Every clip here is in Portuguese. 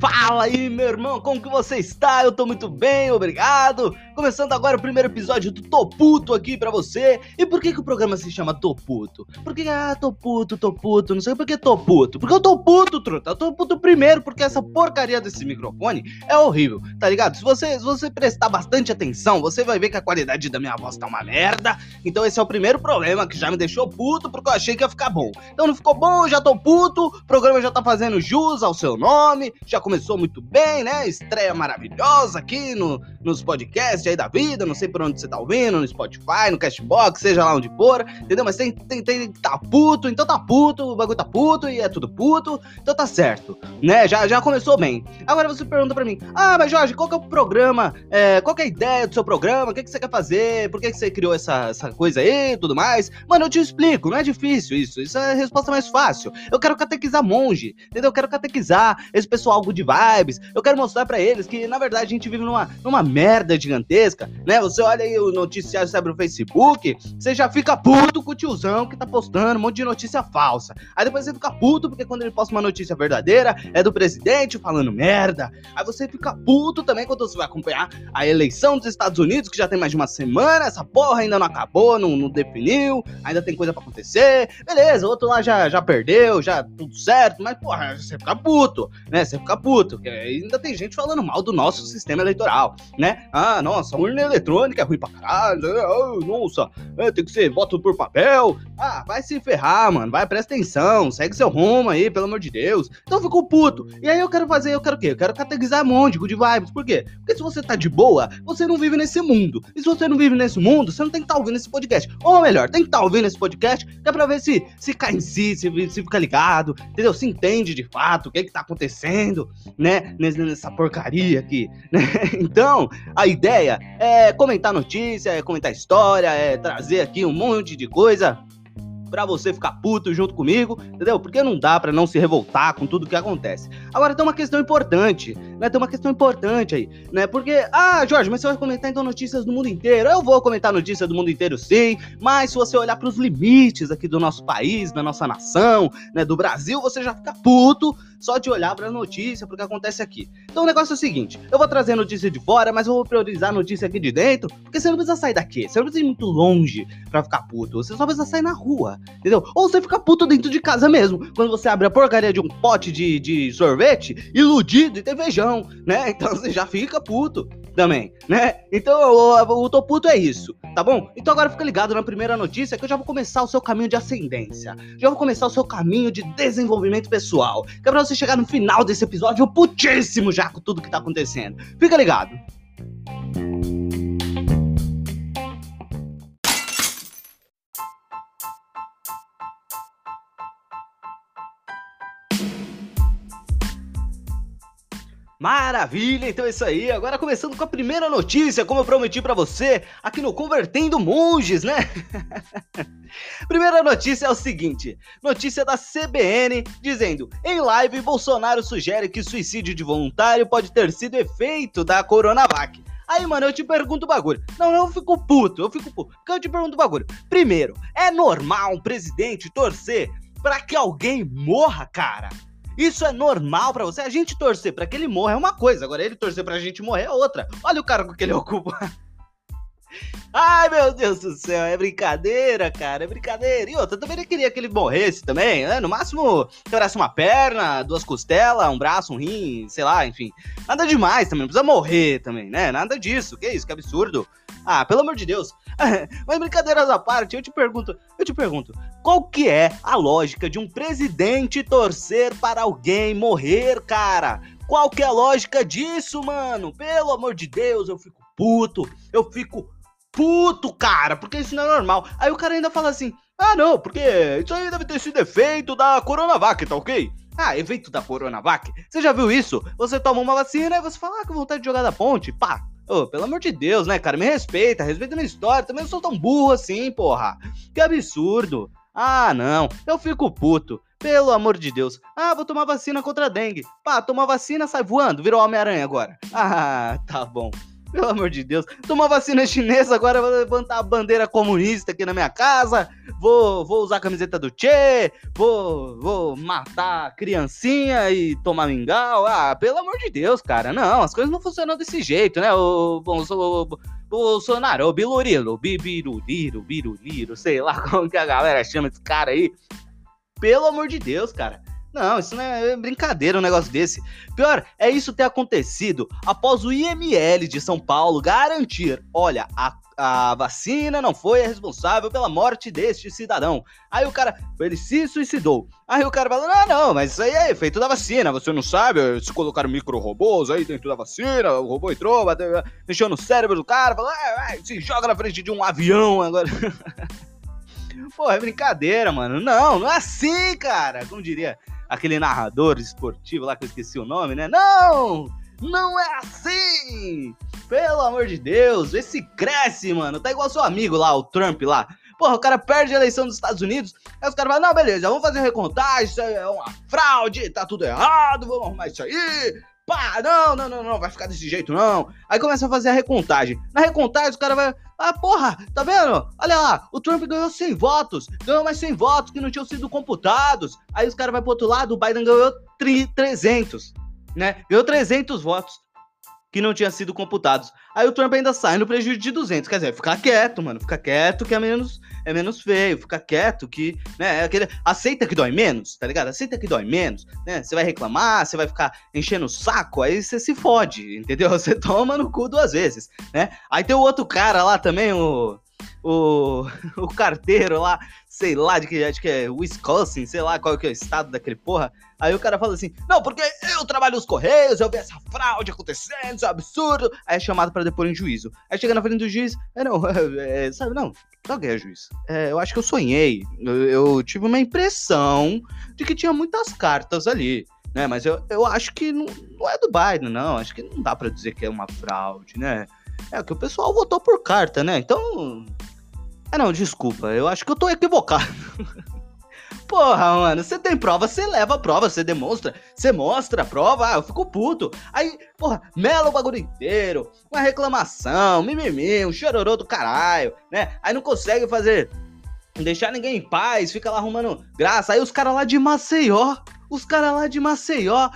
Fala aí, meu irmão, como que você está? Eu tô muito bem, obrigado. Começando agora o primeiro episódio do Toputo aqui para você. E por que que o programa se chama Toputo? Porque, ah, Toputo, Toputo, não sei por que Toputo. Porque eu tô puto, truta. Eu tô puto primeiro porque essa porcaria desse microfone é horrível, tá ligado? Se você, se você prestar bastante atenção, você vai ver que a qualidade da minha voz tá uma merda. Então esse é o primeiro problema que já me deixou puto porque eu achei que ia ficar bom. Então não ficou bom, já tô puto, o programa já tá fazendo jus ao seu nome, já começou muito bem, né? Estreia maravilhosa aqui no, nos podcasts aí da vida, não sei por onde você tá ouvindo, no Spotify, no Cashbox, seja lá onde for, entendeu? Mas tem, tem, tem tá puto, então tá puto, o bagulho tá puto e é tudo puto, então tá certo, né? Já, já começou bem. Agora você pergunta pra mim, ah, mas Jorge, qual que é o programa, é, qual que é a ideia do seu programa, o que, que você quer fazer, por que, que você criou essa, essa coisa aí e tudo mais? Mano, eu te explico, não é difícil isso, isso é a resposta mais fácil. Eu quero catequizar monge, entendeu? Eu quero catequizar esse pessoal vibe, vibes. Eu quero mostrar para eles que, na verdade, a gente vive numa, numa merda gigantesca, né? Você olha aí o noticiário sobre o Facebook, você já fica puto com o tiozão que tá postando um monte de notícia falsa. Aí depois você fica puto porque quando ele posta uma notícia verdadeira, é do presidente falando merda. Aí você fica puto também quando você vai acompanhar a eleição dos Estados Unidos, que já tem mais de uma semana, essa porra ainda não acabou, não, não definiu, ainda tem coisa para acontecer. Beleza, o outro lá já, já perdeu, já tudo certo, mas porra, você fica puto, né? Você fica puto, porque ainda tem gente falando mal do nosso sistema eleitoral, né? Ah, nossa, a urna eletrônica é ruim pra caralho, oh, nossa, é, tem que ser voto por papel. Ah, vai se ferrar, mano, vai, presta atenção, segue seu rumo aí, pelo amor de Deus. Então ficou puto. E aí eu quero fazer, eu quero o quê? Eu quero categorizar monte de vibes. Por quê? Porque se você tá de boa, você não vive nesse mundo. E se você não vive nesse mundo, você não tem que estar tá ouvindo esse podcast. Ou melhor, tem que estar tá ouvindo esse podcast, que é pra ver se, se cai em si, se, se fica ligado, entendeu? Se entende de fato o que é que tá acontecendo, né? Nessa porcaria aqui, né? Então, a ideia é comentar notícia, é comentar história, é trazer aqui um monte de coisa para você ficar puto junto comigo, entendeu? Porque não dá para não se revoltar com tudo que acontece. Agora tem uma questão importante, né? Tem uma questão importante aí, né? Porque, ah, Jorge, mas você vai comentar então notícias do mundo inteiro? Eu vou comentar notícias do mundo inteiro sim, mas se você olhar para os limites aqui do nosso país, da nossa nação, né, do Brasil, você já fica puto só de olhar para a notícia, porque acontece aqui. Então o negócio é o seguinte: eu vou trazer notícia de fora, mas eu vou priorizar a notícia aqui de dentro, porque você não precisa sair daqui, você não precisa ir muito longe para ficar puto, você só precisa sair na rua, entendeu? Ou você fica puto dentro de casa mesmo, quando você abre a porcaria de um pote de, de sorvete, iludido e tem feijão, né? Então você já fica puto também, né? Então o, o é isso, tá bom? Então agora fica ligado na primeira notícia que eu já vou começar o seu caminho de ascendência, já vou começar o seu caminho de desenvolvimento pessoal, que é pra você chegar no final desse episódio putíssimo já com tudo que tá acontecendo. Fica ligado. Maravilha, então é isso aí. Agora começando com a primeira notícia, como eu prometi para você, aqui no Convertendo Monges, né? primeira notícia é o seguinte: notícia da CBN dizendo: em live, Bolsonaro sugere que suicídio de voluntário pode ter sido efeito da Coronavac. Aí, mano, eu te pergunto o bagulho. Não, eu fico puto, eu fico puto. Porque eu te pergunto o bagulho. Primeiro, é normal um presidente torcer para que alguém morra, cara? Isso é normal para você? A gente torcer para que ele morra é uma coisa, agora ele torcer pra gente morrer é outra. Olha o cargo que ele ocupa. Ai, meu Deus do céu, é brincadeira, cara, é brincadeira. E outra, também não queria que ele morresse também, né? No máximo, quebrasse uma perna, duas costelas, um braço, um rim, sei lá, enfim. Nada demais também, não precisa morrer também, né? Nada disso, que isso, que absurdo. Ah, pelo amor de Deus. Mas brincadeiras à parte, eu te pergunto, eu te pergunto, qual que é a lógica de um presidente torcer para alguém morrer, cara? Qual que é a lógica disso, mano? Pelo amor de Deus, eu fico puto, eu fico puto, cara, porque isso não é normal. Aí o cara ainda fala assim: ah, não, porque isso aí deve ter sido efeito da Coronavac, tá ok? Ah, efeito da Coronavac? Você já viu isso? Você toma uma vacina e você fala, ah, que vontade de jogar da ponte, pá, Oh, pelo amor de Deus, né, cara? Me respeita, respeita minha história. Também não sou tão burro assim, porra. Que absurdo. Ah, não. Eu fico puto. Pelo amor de Deus. Ah, vou tomar vacina contra a dengue. Pá, tomar vacina, sai voando. Virou Homem-Aranha agora. Ah, tá bom. Pelo amor de Deus. Tomar vacina chinesa, agora vou levantar a bandeira comunista aqui na minha casa. Vou, vou usar a camiseta do Che. Vou, vou matar criancinha e tomar mingau. Ah, pelo amor de Deus, cara. Não, as coisas não funcionam desse jeito, né? O, bom, o, Bolsonaro, o Bilurilo, Bibiruliro, Biruliro, sei lá como que a galera chama esse cara aí. Pelo amor de Deus, cara. Não, isso não é brincadeira um negócio desse. Pior, é isso ter acontecido após o IML de São Paulo garantir: olha, a, a vacina não foi responsável pela morte deste cidadão. Aí o cara, ele se suicidou. Aí o cara falou: não, não, mas isso aí é efeito da vacina, você não sabe? Se colocaram micro-robôs aí dentro da vacina, o robô entrou, bateu, mexeu no cérebro do cara, falou: é, é, se joga na frente de um avião agora. Pô, é brincadeira, mano. Não, não é assim, cara. Como diria aquele narrador esportivo lá que eu esqueci o nome, né? Não! Não é assim! Pelo amor de Deus, esse cresce, mano. Tá igual seu amigo lá, o Trump lá. Porra, o cara perde a eleição dos Estados Unidos, aí os caras falam, não, beleza, vamos fazer recontagem, isso é uma fraude, tá tudo errado, vamos arrumar isso aí, pá, não, não, não, não, vai ficar desse jeito não. Aí começa a fazer a recontagem. Na recontagem, os caras vai, ah, porra, tá vendo? Olha lá, o Trump ganhou 100 votos, ganhou mais 100 votos que não tinham sido computados. Aí os caras vai pro outro lado, o Biden ganhou 300, né? Ganhou 300 votos que não tinham sido computados. Aí o Trump ainda sai no prejuízo de 200. Quer dizer, ficar quieto, mano. Fica quieto que é menos, é menos feio. Fica quieto que, né, é aquele, aceita que dói menos, tá ligado? Aceita que dói menos, né? Você vai reclamar, você vai ficar enchendo o saco, aí você se fode, entendeu? Você toma no cu duas vezes, né? Aí tem o outro cara lá também, o o, o carteiro lá, sei lá, de que, acho que é Wisconsin, sei lá qual que é o estado daquele porra. Aí o cara fala assim: Não, porque eu trabalho nos Correios, eu vi essa fraude acontecendo, isso é um absurdo. Aí é chamado para depor em juízo. Aí chega na frente do juiz: É, não, é, sabe, não, não é juiz. É, eu acho que eu sonhei. Eu, eu, tive uma impressão de que tinha muitas cartas ali. Né, mas eu, eu acho que não, não é do Biden, não. Acho que não dá para dizer que é uma fraude, né? É que o pessoal votou por carta, né? Então. Ah, não, desculpa. Eu acho que eu tô equivocado. Porra, mano, você tem prova, você leva a prova, você demonstra, você mostra a prova, ah, eu fico puto. Aí, porra, mela o bagulho inteiro, uma reclamação, mimimi, um chororô do caralho, né? Aí não consegue fazer, deixar ninguém em paz, fica lá arrumando graça. Aí os caras lá de Maceió, os caras lá de Maceió,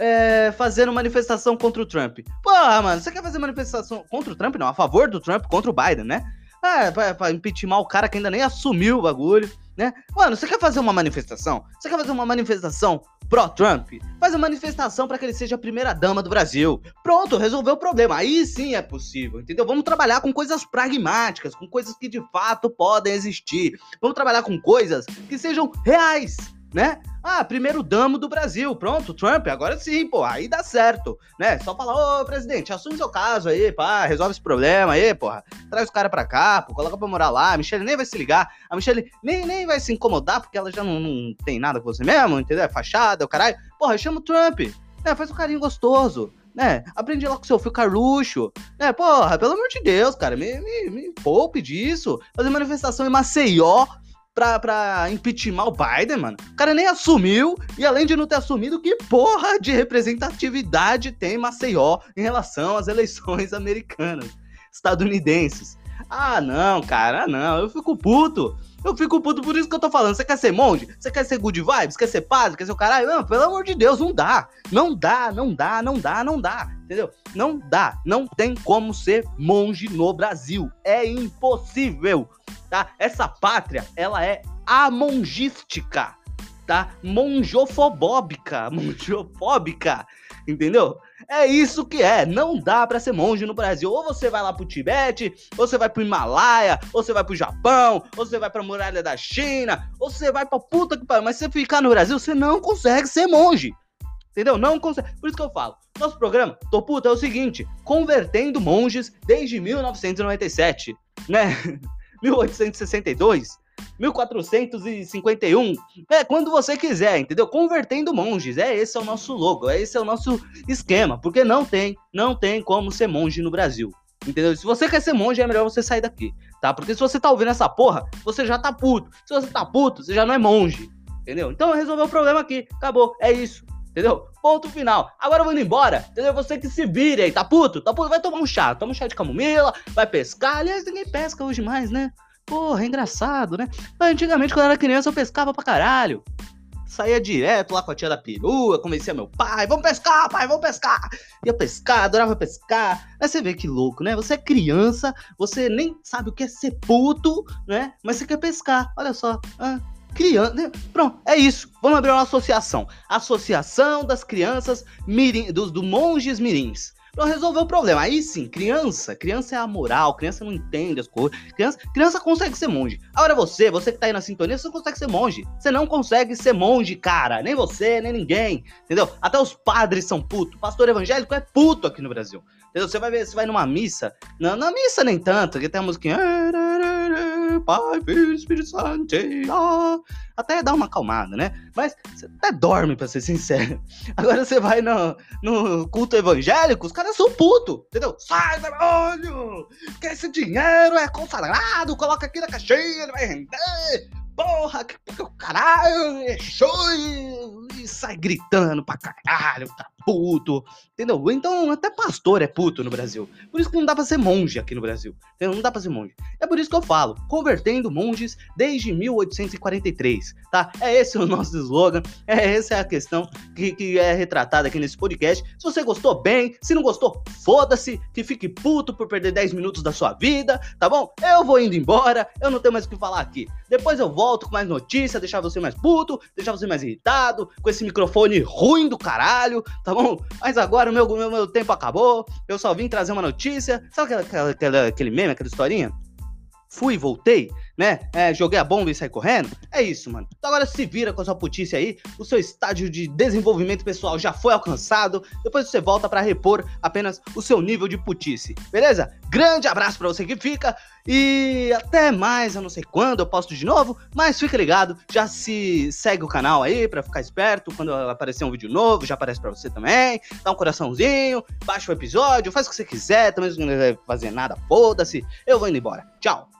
é, fazendo manifestação contra o Trump. Porra, mano, você quer fazer manifestação contra o Trump? Não, a favor do Trump, contra o Biden, né? É, pra, pra impeachment o cara que ainda nem assumiu o bagulho, né? Mano, você quer fazer uma manifestação? Você quer fazer uma manifestação pró-Trump? Faz uma manifestação para que ele seja a primeira dama do Brasil. Pronto, resolveu o problema. Aí sim é possível, entendeu? Vamos trabalhar com coisas pragmáticas, com coisas que de fato podem existir. Vamos trabalhar com coisas que sejam reais, né? Ah, primeiro damo do Brasil, pronto, Trump, agora sim, pô, aí dá certo, né? Só falar, ô, presidente, assume seu caso aí, pá, resolve esse problema aí, porra. Traz o cara pra cá, pô, coloca pra morar lá, a Michelle nem vai se ligar, a Michelle nem, nem vai se incomodar, porque ela já não, não tem nada com você mesmo, entendeu? É fachada, o caralho. Porra, chama o Trump, né? Faz um carinho gostoso, né? Aprende lá com seu filho Carluxo, né? Porra, pelo amor de Deus, cara, me, me, me poupe disso. Fazer manifestação em Maceió, pra, pra impeachment o Biden, mano. O cara nem assumiu, e além de não ter assumido, que porra de representatividade tem Maceió em relação às eleições americanas, estadunidenses. Ah, não, cara, não, eu fico puto. Eu fico puto por isso que eu tô falando. Você quer ser monge? Você quer ser good vibes? Quer ser padre? Quer ser o caralho? Não, pelo amor de Deus, não dá. Não dá, não dá, não dá, não dá. Entendeu? Não dá. Não tem como ser monge no Brasil. É impossível tá? Essa pátria, ela é amongística, tá? Monjofobóbica, monjofóbica, entendeu? É isso que é, não dá para ser monge no Brasil. Ou você vai lá pro Tibete, ou você vai pro Himalaia, ou você vai pro Japão, ou você vai pra muralha da China, ou você vai pra puta que pariu. Mas se você ficar no Brasil, você não consegue ser monge. Entendeu? Não consegue. Por isso que eu falo. Nosso programa, Tô Puta, é o seguinte: convertendo monges desde 1997, né? 1862, 1451, é quando você quiser, entendeu? Convertendo monges, é esse é o nosso logo, é esse é o nosso esquema, porque não tem, não tem como ser monge no Brasil. Entendeu? Se você quer ser monge, é melhor você sair daqui, tá? Porque se você tá ouvindo essa porra, você já tá puto. Se você tá puto, você já não é monge, entendeu? Então resolveu o problema aqui, acabou, é isso. Entendeu? Ponto final. Agora eu vou indo embora. Entendeu? Você que se vire aí, tá puto? Tá puto? Vai tomar um chá. Toma um chá de camomila, vai pescar. Aliás, ninguém pesca hoje mais, né? Porra, é engraçado, né? Antigamente, quando eu era criança, eu pescava pra caralho. Saía direto lá com a tia da perua, convencia meu pai, vamos pescar, pai, vamos pescar. Ia pescar, adorava pescar. Aí você vê que louco, né? Você é criança, você nem sabe o que é ser puto, né? Mas você quer pescar, olha só. Ah, criança. Né? Pronto, é isso. Vamos abrir uma associação. Associação das crianças mirim, dos do monges mirins. Pra resolver o problema. Aí sim, criança, criança é a moral, criança não entende as coisas. Criança, criança consegue ser monge. Agora você, você que tá aí na sintonia, você não consegue ser monge. Você não consegue ser monge, cara. Nem você, nem ninguém. Entendeu? Até os padres são putos. Pastor evangélico é puto aqui no Brasil. Entendeu? Você vai ver, você vai numa missa. Na, na missa nem tanto, que tem a musiquinha. Pai, Filho, Espírito Santo. Até dá uma acalmada, né? Mas você até dorme, pra ser sincero. Agora você vai no, no culto evangélico, os caras são putos, entendeu? Sai, demônio! Que esse dinheiro é consagrado, coloca aqui na caixinha, ele vai render porra, que, que caralho, é show, e sai gritando pra caralho, tá puto, entendeu? Então, até pastor é puto no Brasil. Por isso que não dá pra ser monge aqui no Brasil, entendeu? Não dá pra ser monge. É por isso que eu falo, convertendo monges desde 1843, tá? É esse o nosso slogan, é essa é a questão que, que é retratada aqui nesse podcast. Se você gostou, bem, se não gostou, foda-se, que fique puto por perder 10 minutos da sua vida, tá bom? Eu vou indo embora, eu não tenho mais o que falar aqui. Depois eu volto com mais notícia, deixar você mais puto, deixar você mais irritado, com esse microfone ruim do caralho, tá bom? Mas agora o meu, meu, meu tempo acabou, eu só vim trazer uma notícia. Sabe aquela, aquela, aquele meme, aquela historinha? Fui, voltei, né? É, joguei a bomba e saí correndo. É isso, mano. Então agora se vira com a sua putice aí. O seu estágio de desenvolvimento pessoal já foi alcançado. Depois você volta para repor apenas o seu nível de putice. Beleza? Grande abraço para você que fica. E até mais, eu não sei quando eu posto de novo, mas fica ligado, já se segue o canal aí para ficar esperto quando aparecer um vídeo novo, já aparece para você também. Dá um coraçãozinho, baixa o episódio, faz o que você quiser, também não quiser fazer nada, foda-se. Eu vou indo embora. Tchau.